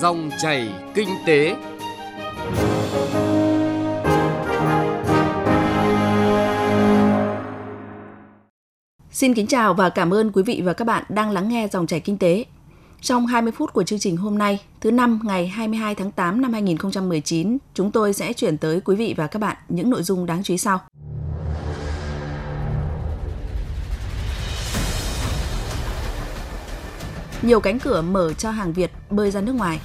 Dòng chảy kinh tế. Xin kính chào và cảm ơn quý vị và các bạn đang lắng nghe dòng chảy kinh tế. Trong 20 phút của chương trình hôm nay, thứ năm ngày 22 tháng 8 năm 2019, chúng tôi sẽ chuyển tới quý vị và các bạn những nội dung đáng chú ý sau. Nhiều cánh cửa mở cho hàng Việt bơi ra nước ngoài.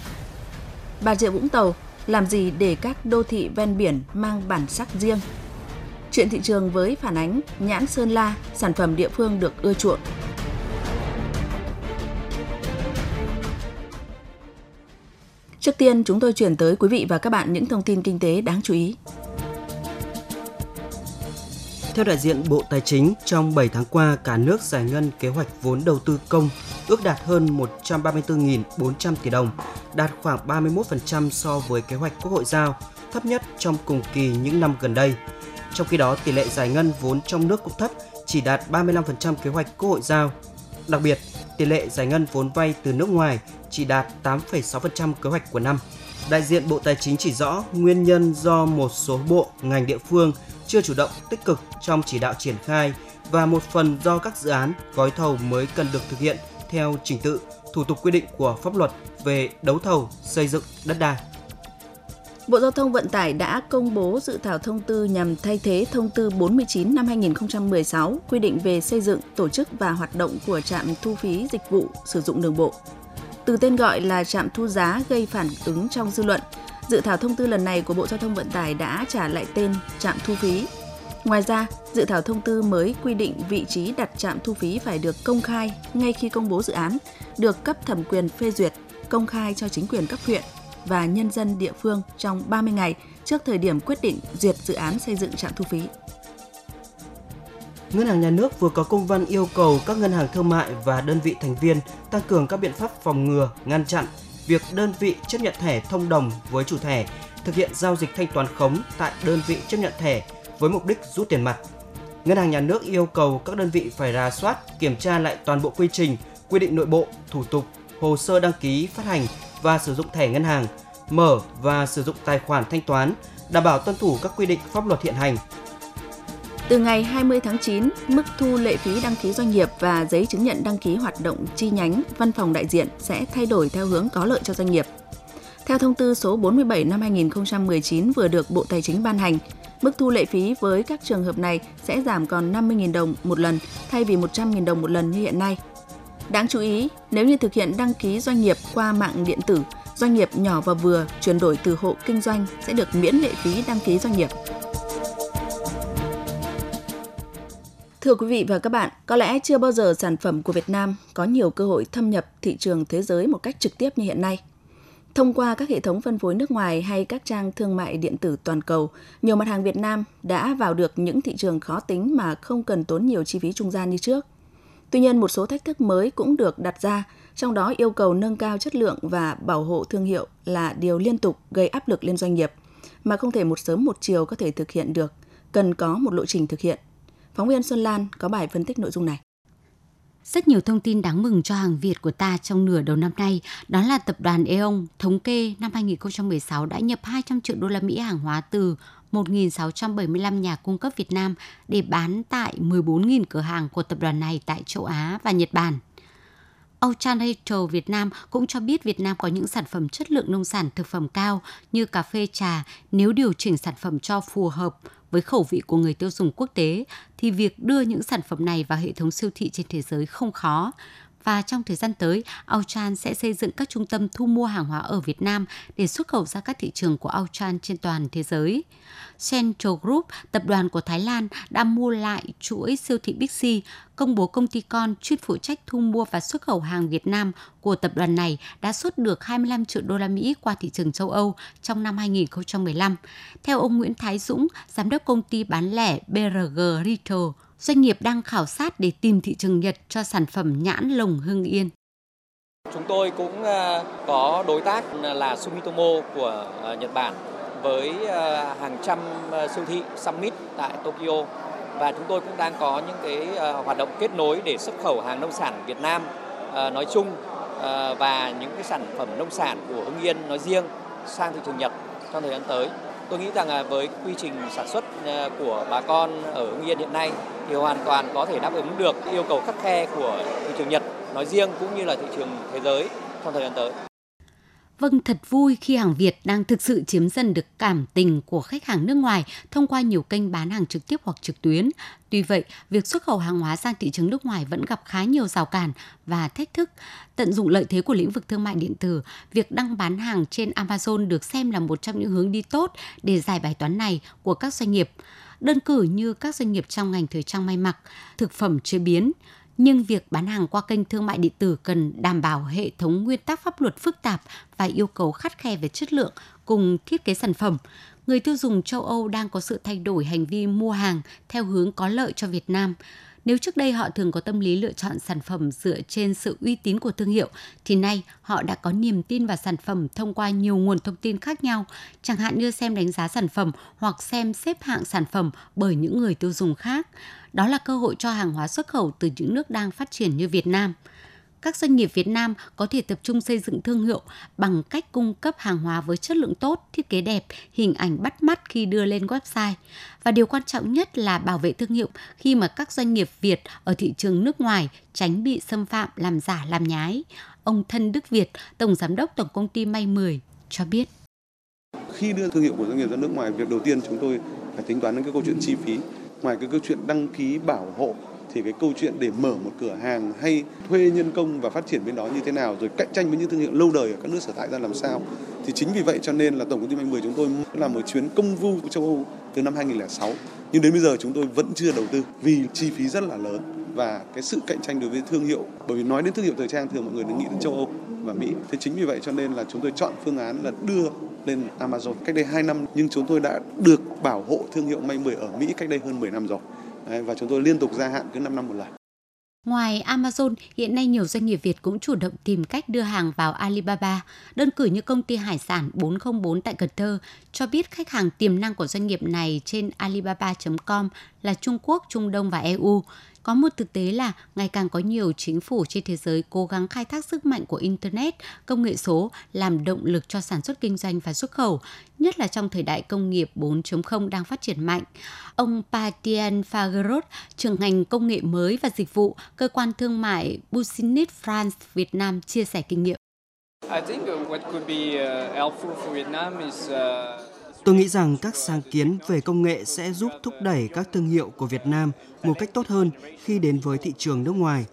Bà Rịa Vũng Tàu làm gì để các đô thị ven biển mang bản sắc riêng? Chuyện thị trường với phản ánh nhãn Sơn La, sản phẩm địa phương được ưa chuộng. Trước tiên, chúng tôi chuyển tới quý vị và các bạn những thông tin kinh tế đáng chú ý. Theo đại diện Bộ Tài chính, trong 7 tháng qua, cả nước giải ngân kế hoạch vốn đầu tư công ước đạt hơn 134.400 tỷ đồng, đạt khoảng 31% so với kế hoạch Quốc hội giao, thấp nhất trong cùng kỳ những năm gần đây. Trong khi đó, tỷ lệ giải ngân vốn trong nước cũng thấp, chỉ đạt 35% kế hoạch Quốc hội giao. Đặc biệt, tỷ lệ giải ngân vốn vay từ nước ngoài chỉ đạt 8,6% kế hoạch của năm. Đại diện Bộ Tài chính chỉ rõ nguyên nhân do một số bộ, ngành địa phương chưa chủ động tích cực trong chỉ đạo triển khai và một phần do các dự án, gói thầu mới cần được thực hiện theo trình tự, thủ tục quy định của pháp luật về đấu thầu, xây dựng đất đai. Bộ Giao thông Vận tải đã công bố dự thảo thông tư nhằm thay thế thông tư 49 năm 2016 quy định về xây dựng, tổ chức và hoạt động của trạm thu phí dịch vụ sử dụng đường bộ. Từ tên gọi là trạm thu giá gây phản ứng trong dư luận, dự thảo thông tư lần này của Bộ Giao thông Vận tải đã trả lại tên trạm thu phí. Ngoài ra, dự thảo thông tư mới quy định vị trí đặt trạm thu phí phải được công khai ngay khi công bố dự án, được cấp thẩm quyền phê duyệt, công khai cho chính quyền cấp huyện và nhân dân địa phương trong 30 ngày trước thời điểm quyết định duyệt dự án xây dựng trạm thu phí. Ngân hàng Nhà nước vừa có công văn yêu cầu các ngân hàng thương mại và đơn vị thành viên tăng cường các biện pháp phòng ngừa, ngăn chặn việc đơn vị chấp nhận thẻ thông đồng với chủ thẻ thực hiện giao dịch thanh toán khống tại đơn vị chấp nhận thẻ với mục đích rút tiền mặt. Ngân hàng Nhà nước yêu cầu các đơn vị phải ra soát, kiểm tra lại toàn bộ quy trình, quy định nội bộ, thủ tục, hồ sơ đăng ký phát hành và sử dụng thẻ ngân hàng, mở và sử dụng tài khoản thanh toán, đảm bảo tuân thủ các quy định pháp luật hiện hành. Từ ngày 20 tháng 9, mức thu lệ phí đăng ký doanh nghiệp và giấy chứng nhận đăng ký hoạt động chi nhánh văn phòng đại diện sẽ thay đổi theo hướng có lợi cho doanh nghiệp. Theo thông tư số 47 năm 2019 vừa được Bộ Tài chính ban hành, mức thu lệ phí với các trường hợp này sẽ giảm còn 50.000 đồng một lần thay vì 100.000 đồng một lần như hiện nay. Đáng chú ý, nếu như thực hiện đăng ký doanh nghiệp qua mạng điện tử, doanh nghiệp nhỏ và vừa chuyển đổi từ hộ kinh doanh sẽ được miễn lệ phí đăng ký doanh nghiệp. Thưa quý vị và các bạn, có lẽ chưa bao giờ sản phẩm của Việt Nam có nhiều cơ hội thâm nhập thị trường thế giới một cách trực tiếp như hiện nay. Thông qua các hệ thống phân phối nước ngoài hay các trang thương mại điện tử toàn cầu, nhiều mặt hàng Việt Nam đã vào được những thị trường khó tính mà không cần tốn nhiều chi phí trung gian như trước. Tuy nhiên, một số thách thức mới cũng được đặt ra, trong đó yêu cầu nâng cao chất lượng và bảo hộ thương hiệu là điều liên tục gây áp lực lên doanh nghiệp, mà không thể một sớm một chiều có thể thực hiện được, cần có một lộ trình thực hiện. Phóng viên Xuân Lan có bài phân tích nội dung này. Rất nhiều thông tin đáng mừng cho hàng Việt của ta trong nửa đầu năm nay, đó là tập đoàn Aeon thống kê năm 2016 đã nhập 200 triệu đô la Mỹ hàng hóa từ 1.675 nhà cung cấp Việt Nam để bán tại 14.000 cửa hàng của tập đoàn này tại châu Á và Nhật Bản. Ochan Việt Nam cũng cho biết Việt Nam có những sản phẩm chất lượng nông sản thực phẩm cao như cà phê trà nếu điều chỉnh sản phẩm cho phù hợp với khẩu vị của người tiêu dùng quốc tế thì việc đưa những sản phẩm này vào hệ thống siêu thị trên thế giới không khó và trong thời gian tới, Auchan sẽ xây dựng các trung tâm thu mua hàng hóa ở Việt Nam để xuất khẩu ra các thị trường của Auchan trên toàn thế giới. Central Group, tập đoàn của Thái Lan, đã mua lại chuỗi siêu thị Big C, công bố công ty con chuyên phụ trách thu mua và xuất khẩu hàng Việt Nam của tập đoàn này đã xuất được 25 triệu đô la Mỹ qua thị trường châu Âu trong năm 2015. Theo ông Nguyễn Thái Dũng, giám đốc công ty bán lẻ BRG Retail, doanh nghiệp đang khảo sát để tìm thị trường Nhật cho sản phẩm nhãn lồng Hưng Yên. Chúng tôi cũng à, có đối tác là Sumitomo của à, Nhật Bản với à, hàng trăm siêu thị Summit tại Tokyo và chúng tôi cũng đang có những cái hoạt động kết nối để xuất khẩu hàng nông sản Việt Nam nói chung và những cái sản phẩm nông sản của Hưng Yên nói riêng sang thị trường Nhật trong thời gian tới. Tôi nghĩ rằng với quy trình sản xuất ờ, của bà con ở Hưng Yên hiện nay thì hoàn toàn có thể đáp ứng được yêu cầu khắt khe của thị trường Nhật nói riêng cũng như là thị trường thế giới trong thời gian tới. Vâng, thật vui khi hàng Việt đang thực sự chiếm dần được cảm tình của khách hàng nước ngoài thông qua nhiều kênh bán hàng trực tiếp hoặc trực tuyến. Tuy vậy, việc xuất khẩu hàng hóa sang thị trường nước ngoài vẫn gặp khá nhiều rào cản và thách thức. Tận dụng lợi thế của lĩnh vực thương mại điện tử, việc đăng bán hàng trên Amazon được xem là một trong những hướng đi tốt để giải bài toán này của các doanh nghiệp. Đơn cử như các doanh nghiệp trong ngành thời trang may mặc, thực phẩm chế biến, nhưng việc bán hàng qua kênh thương mại điện tử cần đảm bảo hệ thống nguyên tắc pháp luật phức tạp và yêu cầu khắt khe về chất lượng cùng thiết kế sản phẩm. Người tiêu dùng châu Âu đang có sự thay đổi hành vi mua hàng theo hướng có lợi cho Việt Nam. Nếu trước đây họ thường có tâm lý lựa chọn sản phẩm dựa trên sự uy tín của thương hiệu, thì nay họ đã có niềm tin vào sản phẩm thông qua nhiều nguồn thông tin khác nhau, chẳng hạn như xem đánh giá sản phẩm hoặc xem xếp hạng sản phẩm bởi những người tiêu dùng khác. Đó là cơ hội cho hàng hóa xuất khẩu từ những nước đang phát triển như Việt Nam các doanh nghiệp Việt Nam có thể tập trung xây dựng thương hiệu bằng cách cung cấp hàng hóa với chất lượng tốt, thiết kế đẹp, hình ảnh bắt mắt khi đưa lên website. Và điều quan trọng nhất là bảo vệ thương hiệu khi mà các doanh nghiệp Việt ở thị trường nước ngoài tránh bị xâm phạm làm giả làm nhái. Ông Thân Đức Việt, Tổng Giám đốc Tổng Công ty May 10 cho biết. Khi đưa thương hiệu của doanh nghiệp ra nước ngoài, việc đầu tiên chúng tôi phải tính toán đến cái câu chuyện chi phí. Ngoài cái câu chuyện đăng ký bảo hộ thì cái câu chuyện để mở một cửa hàng hay thuê nhân công và phát triển bên đó như thế nào, rồi cạnh tranh với những thương hiệu lâu đời ở các nước sở tại ra làm sao, thì chính vì vậy cho nên là tổng công ty May 10 chúng tôi làm một chuyến công vu của châu Âu từ năm 2006 nhưng đến bây giờ chúng tôi vẫn chưa đầu tư vì chi phí rất là lớn và cái sự cạnh tranh đối với thương hiệu, bởi vì nói đến thương hiệu thời trang thường mọi người nghĩ đến châu Âu và Mỹ. Thế chính vì vậy cho nên là chúng tôi chọn phương án là đưa lên Amazon cách đây 2 năm, nhưng chúng tôi đã được bảo hộ thương hiệu May 10 ở Mỹ cách đây hơn 10 năm rồi và chúng tôi liên tục gia hạn cứ 5 năm một lần. Ngoài Amazon, hiện nay nhiều doanh nghiệp Việt cũng chủ động tìm cách đưa hàng vào Alibaba. Đơn cử như công ty hải sản 404 tại Cần Thơ cho biết khách hàng tiềm năng của doanh nghiệp này trên alibaba.com là Trung Quốc, Trung Đông và EU. Có một thực tế là ngày càng có nhiều chính phủ trên thế giới cố gắng khai thác sức mạnh của Internet, công nghệ số làm động lực cho sản xuất kinh doanh và xuất khẩu, nhất là trong thời đại công nghiệp 4.0 đang phát triển mạnh. Ông Patien Fagerot, trưởng ngành công nghệ mới và dịch vụ, cơ quan thương mại Business France Việt Nam chia sẻ kinh nghiệm. I think what could be uh, helpful for Vietnam is uh, Tôi nghĩ rằng các sáng kiến về công nghệ sẽ giúp thúc đẩy các thương hiệu của Việt Nam một cách tốt hơn khi đến với thị trường nước ngoài.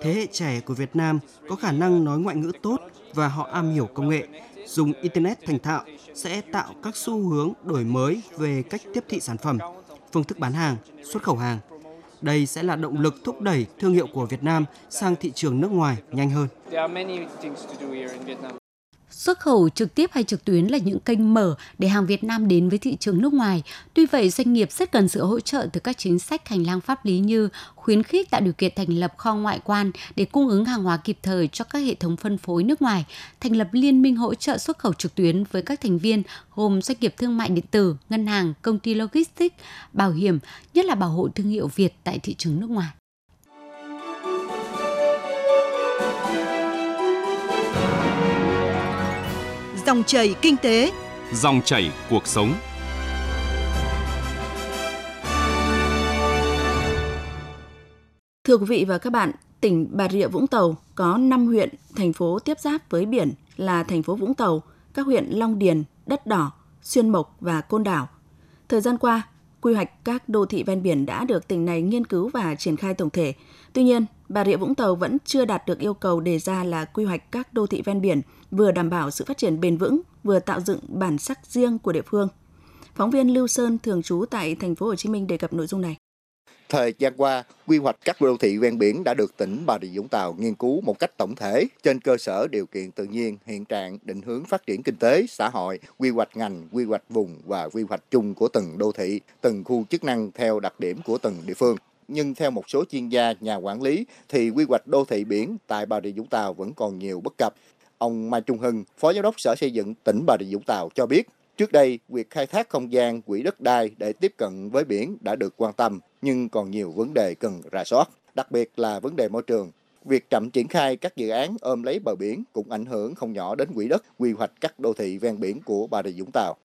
Thế hệ trẻ của Việt Nam có khả năng nói ngoại ngữ tốt và họ am hiểu công nghệ, dùng Internet thành thạo sẽ tạo các xu hướng đổi mới về cách tiếp thị sản phẩm, phương thức bán hàng, xuất khẩu hàng. Đây sẽ là động lực thúc đẩy thương hiệu của Việt Nam sang thị trường nước ngoài nhanh hơn. Xuất khẩu trực tiếp hay trực tuyến là những kênh mở để hàng Việt Nam đến với thị trường nước ngoài. Tuy vậy, doanh nghiệp rất cần sự hỗ trợ từ các chính sách hành lang pháp lý như khuyến khích tạo điều kiện thành lập kho ngoại quan để cung ứng hàng hóa kịp thời cho các hệ thống phân phối nước ngoài, thành lập liên minh hỗ trợ xuất khẩu trực tuyến với các thành viên gồm doanh nghiệp thương mại điện tử, ngân hàng, công ty logistics, bảo hiểm, nhất là bảo hộ thương hiệu Việt tại thị trường nước ngoài. Dòng chảy kinh tế, dòng chảy cuộc sống. Thưa quý vị và các bạn, tỉnh Bà Rịa Vũng Tàu có 5 huyện, thành phố tiếp giáp với biển là thành phố Vũng Tàu, các huyện Long Điền, Đất Đỏ, Xuyên Mộc và Côn Đảo. Thời gian qua, quy hoạch các đô thị ven biển đã được tỉnh này nghiên cứu và triển khai tổng thể. Tuy nhiên, Bà Rịa Vũng Tàu vẫn chưa đạt được yêu cầu đề ra là quy hoạch các đô thị ven biển vừa đảm bảo sự phát triển bền vững, vừa tạo dựng bản sắc riêng của địa phương. Phóng viên Lưu Sơn thường trú tại thành phố Hồ Chí Minh đề cập nội dung này. Thời gian qua, quy hoạch các đô thị ven biển đã được tỉnh Bà Rịa Vũng Tàu nghiên cứu một cách tổng thể trên cơ sở điều kiện tự nhiên, hiện trạng, định hướng phát triển kinh tế, xã hội, quy hoạch ngành, quy hoạch vùng và quy hoạch chung của từng đô thị, từng khu chức năng theo đặc điểm của từng địa phương nhưng theo một số chuyên gia, nhà quản lý thì quy hoạch đô thị biển tại Bà Rịa Vũng Tàu vẫn còn nhiều bất cập. Ông Mai Trung Hưng, Phó Giám đốc Sở Xây dựng tỉnh Bà Rịa Vũng Tàu cho biết, trước đây việc khai thác không gian, quỹ đất đai để tiếp cận với biển đã được quan tâm, nhưng còn nhiều vấn đề cần rà soát, đặc biệt là vấn đề môi trường. Việc chậm triển khai các dự án ôm lấy bờ biển cũng ảnh hưởng không nhỏ đến quỹ đất quy hoạch các đô thị ven biển của Bà Rịa Vũng Tàu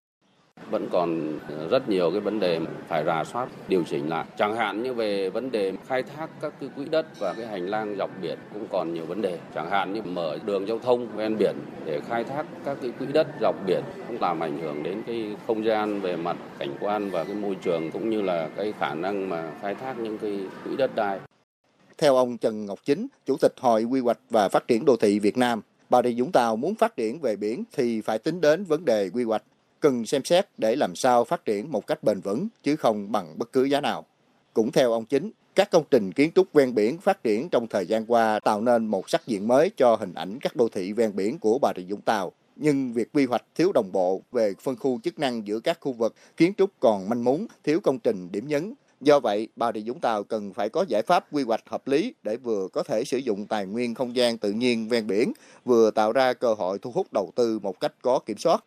vẫn còn rất nhiều cái vấn đề phải rà soát điều chỉnh lại. Chẳng hạn như về vấn đề khai thác các cái quỹ đất và cái hành lang dọc biển cũng còn nhiều vấn đề. Chẳng hạn như mở đường giao thông ven biển để khai thác các cái quỹ đất dọc biển cũng làm ảnh hưởng đến cái không gian về mặt cảnh quan và cái môi trường cũng như là cái khả năng mà khai thác những cái quỹ đất đai. Theo ông Trần Ngọc Chính, Chủ tịch Hội Quy hoạch và Phát triển Đô thị Việt Nam, Bà Rịa Vũng Tàu muốn phát triển về biển thì phải tính đến vấn đề quy hoạch cần xem xét để làm sao phát triển một cách bền vững chứ không bằng bất cứ giá nào. Cũng theo ông Chính, các công trình kiến trúc ven biển phát triển trong thời gian qua tạo nên một sắc diện mới cho hình ảnh các đô thị ven biển của Bà Rịa Vũng Tàu. Nhưng việc quy hoạch thiếu đồng bộ về phân khu chức năng giữa các khu vực kiến trúc còn manh mún, thiếu công trình điểm nhấn. Do vậy, Bà Rịa Vũng Tàu cần phải có giải pháp quy hoạch hợp lý để vừa có thể sử dụng tài nguyên không gian tự nhiên ven biển, vừa tạo ra cơ hội thu hút đầu tư một cách có kiểm soát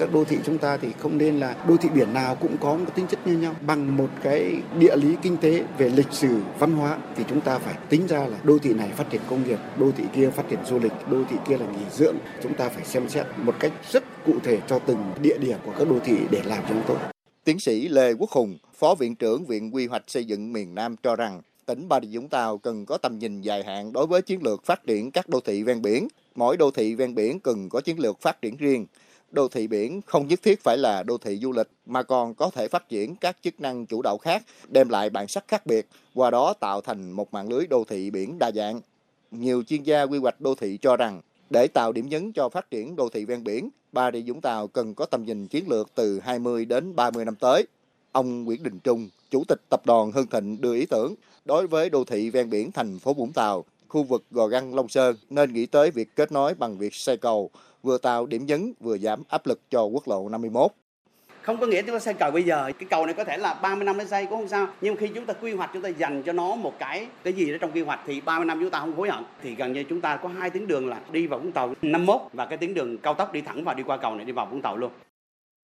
các đô thị chúng ta thì không nên là đô thị biển nào cũng có một tính chất như nhau. Bằng một cái địa lý kinh tế về lịch sử, văn hóa thì chúng ta phải tính ra là đô thị này phát triển công nghiệp, đô thị kia phát triển du lịch, đô thị kia là nghỉ dưỡng. Chúng ta phải xem xét một cách rất cụ thể cho từng địa điểm của các đô thị để làm cho nó tốt. Tiến sĩ Lê Quốc Hùng, phó viện trưởng viện quy hoạch xây dựng miền Nam cho rằng, tỉnh Bà Rịa Vũng Tàu cần có tầm nhìn dài hạn đối với chiến lược phát triển các đô thị ven biển. Mỗi đô thị ven biển cần có chiến lược phát triển riêng đô thị biển không nhất thiết phải là đô thị du lịch mà còn có thể phát triển các chức năng chủ đạo khác, đem lại bản sắc khác biệt, qua đó tạo thành một mạng lưới đô thị biển đa dạng. Nhiều chuyên gia quy hoạch đô thị cho rằng, để tạo điểm nhấn cho phát triển đô thị ven biển, Bà Rịa Vũng Tàu cần có tầm nhìn chiến lược từ 20 đến 30 năm tới. Ông Nguyễn Đình Trung, Chủ tịch Tập đoàn Hưng Thịnh đưa ý tưởng, đối với đô thị ven biển thành phố Vũng Tàu, khu vực Gò Găng Long Sơn nên nghĩ tới việc kết nối bằng việc xây cầu, vừa tạo điểm nhấn vừa giảm áp lực cho quốc lộ 51 không có nghĩa chúng ta xây cầu bây giờ cái cầu này có thể là 30 năm mới xây cũng không sao nhưng khi chúng ta quy hoạch chúng ta dành cho nó một cái cái gì đó trong quy hoạch thì 30 năm chúng ta không hối hận. Thì gần như chúng ta có hai tuyến đường là đi vào Vũng Tàu 51 và cái tuyến đường cao tốc đi thẳng vào đi qua cầu này đi vào Vũng Tàu luôn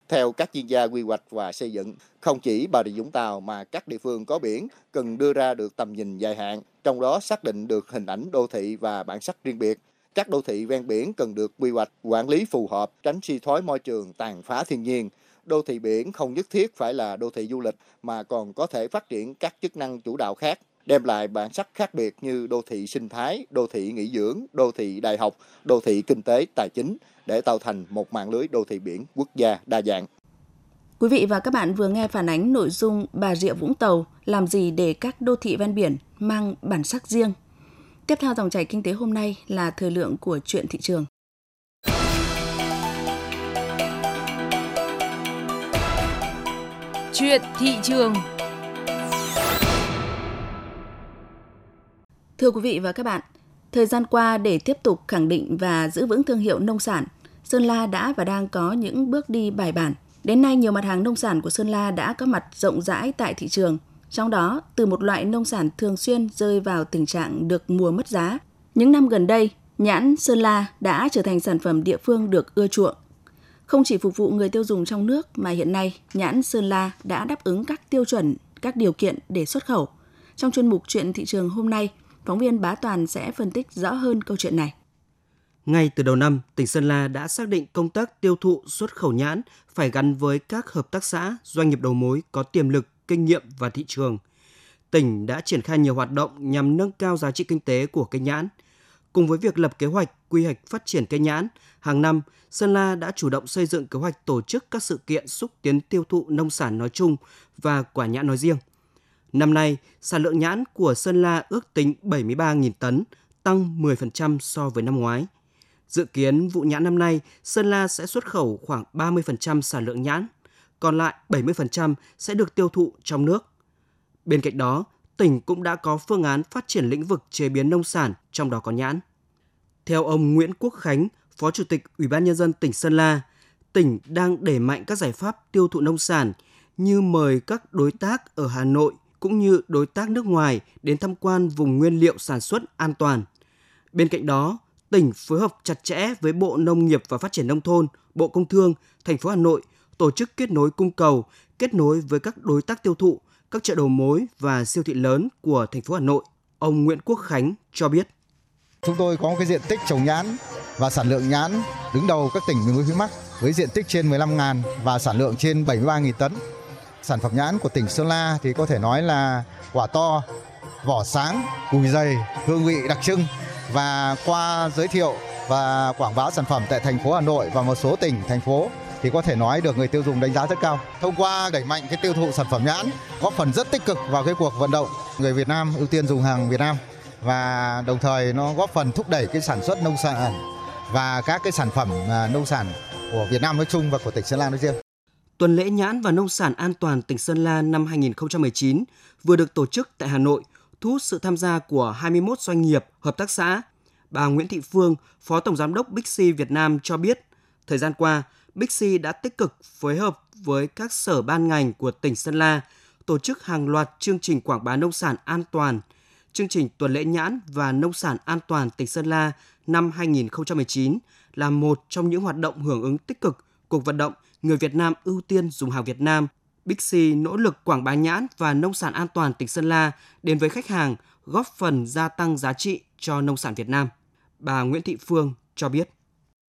theo các chuyên gia quy hoạch và xây dựng, không chỉ Bà Rịa Vũng Tàu mà các địa phương có biển cần đưa ra được tầm nhìn dài hạn, trong đó xác định được hình ảnh đô thị và bản sắc riêng biệt. Các đô thị ven biển cần được quy hoạch, quản lý phù hợp, tránh suy thoái môi trường, tàn phá thiên nhiên. Đô thị biển không nhất thiết phải là đô thị du lịch mà còn có thể phát triển các chức năng chủ đạo khác, đem lại bản sắc khác biệt như đô thị sinh thái, đô thị nghỉ dưỡng, đô thị đại học, đô thị kinh tế tài chính để tạo thành một mạng lưới đô thị biển quốc gia đa dạng. Quý vị và các bạn vừa nghe phản ánh nội dung Bà Rịa Vũng Tàu làm gì để các đô thị ven biển mang bản sắc riêng Tiếp theo dòng chảy kinh tế hôm nay là thời lượng của chuyện thị trường. Chuyện thị trường Thưa quý vị và các bạn, thời gian qua để tiếp tục khẳng định và giữ vững thương hiệu nông sản, Sơn La đã và đang có những bước đi bài bản. Đến nay, nhiều mặt hàng nông sản của Sơn La đã có mặt rộng rãi tại thị trường – trong đó, từ một loại nông sản thường xuyên rơi vào tình trạng được mùa mất giá, những năm gần đây, nhãn Sơn La đã trở thành sản phẩm địa phương được ưa chuộng. Không chỉ phục vụ người tiêu dùng trong nước mà hiện nay nhãn Sơn La đã đáp ứng các tiêu chuẩn, các điều kiện để xuất khẩu. Trong chuyên mục chuyện thị trường hôm nay, phóng viên Bá Toàn sẽ phân tích rõ hơn câu chuyện này. Ngay từ đầu năm, tỉnh Sơn La đã xác định công tác tiêu thụ xuất khẩu nhãn phải gắn với các hợp tác xã, doanh nghiệp đầu mối có tiềm lực kinh nghiệm và thị trường. Tỉnh đã triển khai nhiều hoạt động nhằm nâng cao giá trị kinh tế của cây nhãn. Cùng với việc lập kế hoạch, quy hoạch phát triển cây nhãn, hàng năm, Sơn La đã chủ động xây dựng kế hoạch tổ chức các sự kiện xúc tiến tiêu thụ nông sản nói chung và quả nhãn nói riêng. Năm nay, sản lượng nhãn của Sơn La ước tính 73.000 tấn, tăng 10% so với năm ngoái. Dự kiến vụ nhãn năm nay, Sơn La sẽ xuất khẩu khoảng 30% sản lượng nhãn còn lại 70% sẽ được tiêu thụ trong nước. Bên cạnh đó, tỉnh cũng đã có phương án phát triển lĩnh vực chế biến nông sản, trong đó có nhãn. Theo ông Nguyễn Quốc Khánh, Phó Chủ tịch Ủy ban nhân dân tỉnh Sơn La, tỉnh đang đẩy mạnh các giải pháp tiêu thụ nông sản như mời các đối tác ở Hà Nội cũng như đối tác nước ngoài đến tham quan vùng nguyên liệu sản xuất an toàn. Bên cạnh đó, tỉnh phối hợp chặt chẽ với Bộ Nông nghiệp và Phát triển nông thôn, Bộ Công Thương, thành phố Hà Nội tổ chức kết nối cung cầu, kết nối với các đối tác tiêu thụ, các chợ đầu mối và siêu thị lớn của thành phố Hà Nội. Ông Nguyễn Quốc Khánh cho biết. Chúng tôi có một cái diện tích trồng nhãn và sản lượng nhãn đứng đầu các tỉnh miền núi phía Bắc với diện tích trên 15.000 và sản lượng trên 73.000 tấn. Sản phẩm nhãn của tỉnh Sơn La thì có thể nói là quả to, vỏ sáng, cùi dày, hương vị đặc trưng và qua giới thiệu và quảng bá sản phẩm tại thành phố Hà Nội và một số tỉnh thành phố thì có thể nói được người tiêu dùng đánh giá rất cao. Thông qua đẩy mạnh cái tiêu thụ sản phẩm nhãn góp phần rất tích cực vào cái cuộc vận động người Việt Nam ưu tiên dùng hàng Việt Nam và đồng thời nó góp phần thúc đẩy cái sản xuất nông sản và các cái sản phẩm à, nông sản của Việt Nam nói chung và của tỉnh Sơn La nói riêng. Tuần lễ nhãn và nông sản an toàn tỉnh Sơn La năm 2019 vừa được tổ chức tại Hà Nội, thu hút sự tham gia của 21 doanh nghiệp, hợp tác xã. Bà Nguyễn Thị Phương, Phó Tổng Giám đốc Bixi Việt Nam cho biết, thời gian qua, Bixi đã tích cực phối hợp với các sở ban ngành của tỉnh Sơn La tổ chức hàng loạt chương trình quảng bá nông sản an toàn. Chương trình tuần lễ nhãn và nông sản an toàn tỉnh Sơn La năm 2019 là một trong những hoạt động hưởng ứng tích cực cuộc vận động người Việt Nam ưu tiên dùng hàng Việt Nam. Bixi nỗ lực quảng bá nhãn và nông sản an toàn tỉnh Sơn La đến với khách hàng, góp phần gia tăng giá trị cho nông sản Việt Nam. Bà Nguyễn Thị Phương cho biết.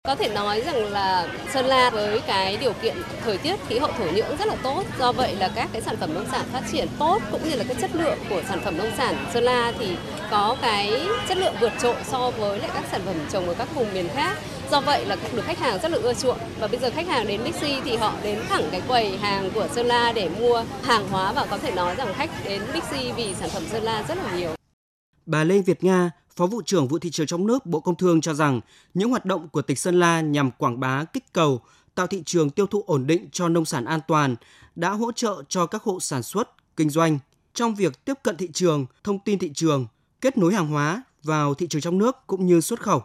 Có thể nói rằng là Sơn La với cái điều kiện thời tiết khí hậu thổ nhưỡng rất là tốt, do vậy là các cái sản phẩm nông sản phát triển tốt cũng như là cái chất lượng của sản phẩm nông sản Sơn La thì có cái chất lượng vượt trội so với lại các sản phẩm trồng ở các vùng miền khác. Do vậy là được khách hàng rất là ưa chuộng và bây giờ khách hàng đến Bixi thì họ đến thẳng cái quầy hàng của Sơn La để mua hàng hóa và có thể nói rằng khách đến Bixi vì sản phẩm Sơn La rất là nhiều. Bà Lê Việt Nga, Phó vụ trưởng vụ thị trường trong nước Bộ Công Thương cho rằng những hoạt động của tỉnh Sơn La nhằm quảng bá kích cầu, tạo thị trường tiêu thụ ổn định cho nông sản an toàn đã hỗ trợ cho các hộ sản xuất, kinh doanh trong việc tiếp cận thị trường, thông tin thị trường, kết nối hàng hóa vào thị trường trong nước cũng như xuất khẩu.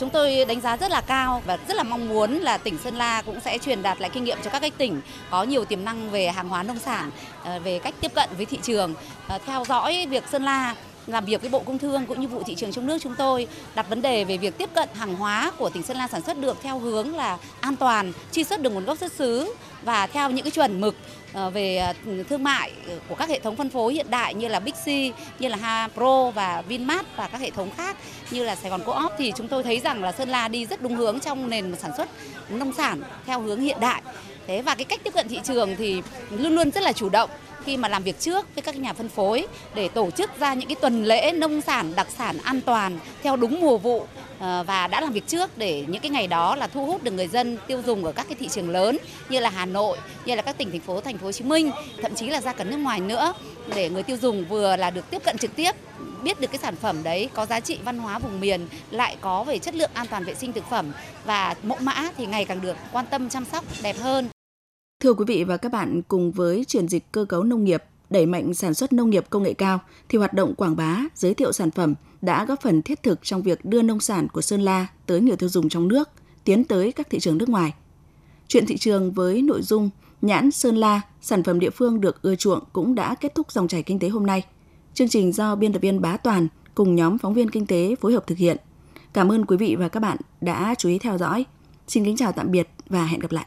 Chúng tôi đánh giá rất là cao và rất là mong muốn là tỉnh Sơn La cũng sẽ truyền đạt lại kinh nghiệm cho các cái tỉnh có nhiều tiềm năng về hàng hóa nông sản, ờ, về cách tiếp cận với thị trường, ờ, theo dõi việc Sơn La làm việc với Bộ Công Thương cũng như vụ thị trường trong nước chúng tôi đặt vấn đề về việc tiếp cận hàng hóa của tỉnh Sơn La sản xuất được theo hướng là an toàn, truy xuất được nguồn gốc xuất xứ và theo những cái chuẩn mực ờ, về ờ, thương mại của các hệ thống phân phối hiện đại như là Bixi, như là Hapro và Vinmart và các hệ thống khác như là Sài Gòn Co-op thì chúng tôi thấy rằng là Sơn La đi rất đúng hướng trong nền sản xuất nông sản theo hướng hiện đại. Thế và cái cách tiếp cận thị trường thì luôn luôn rất là chủ động khi mà làm việc trước với các nhà phân phối để tổ chức ra những cái tuần lễ nông sản đặc sản an toàn theo đúng mùa vụ ờ, và đã làm việc trước để những cái ngày đó là thu hút được người dân tiêu dùng ở các cái thị trường lớn như là Hà Nội, như là các tỉnh thành phố thành phố Hồ Chí Minh, thậm chí là ra cả nước ngoài nữa để người tiêu dùng vừa là được tiếp cận trực tiếp biết được cái sản phẩm đấy có giá trị văn hóa vùng miền lại có về chất lượng an toàn vệ sinh thực phẩm và mẫu mã thì ngày càng được quan tâm chăm sóc đẹp hơn. Thưa quý vị và các bạn, cùng với chuyển dịch cơ cấu nông nghiệp, đẩy mạnh sản xuất nông nghiệp công nghệ cao, thì hoạt động quảng bá, giới thiệu sản phẩm đã góp phần thiết thực trong việc đưa nông sản của Sơn La tới người tiêu dùng trong nước, tiến tới các thị trường nước ngoài. Chuyện thị trường với nội dung nhãn Sơn La, sản phẩm địa phương được ưa chuộng cũng đã kết thúc dòng chảy kinh tế hôm nay. Chương trình do biên tập viên Bá Toàn cùng nhóm phóng viên kinh tế phối hợp thực hiện. Cảm ơn quý vị và các bạn đã chú ý theo dõi. Xin kính chào tạm biệt và hẹn gặp lại.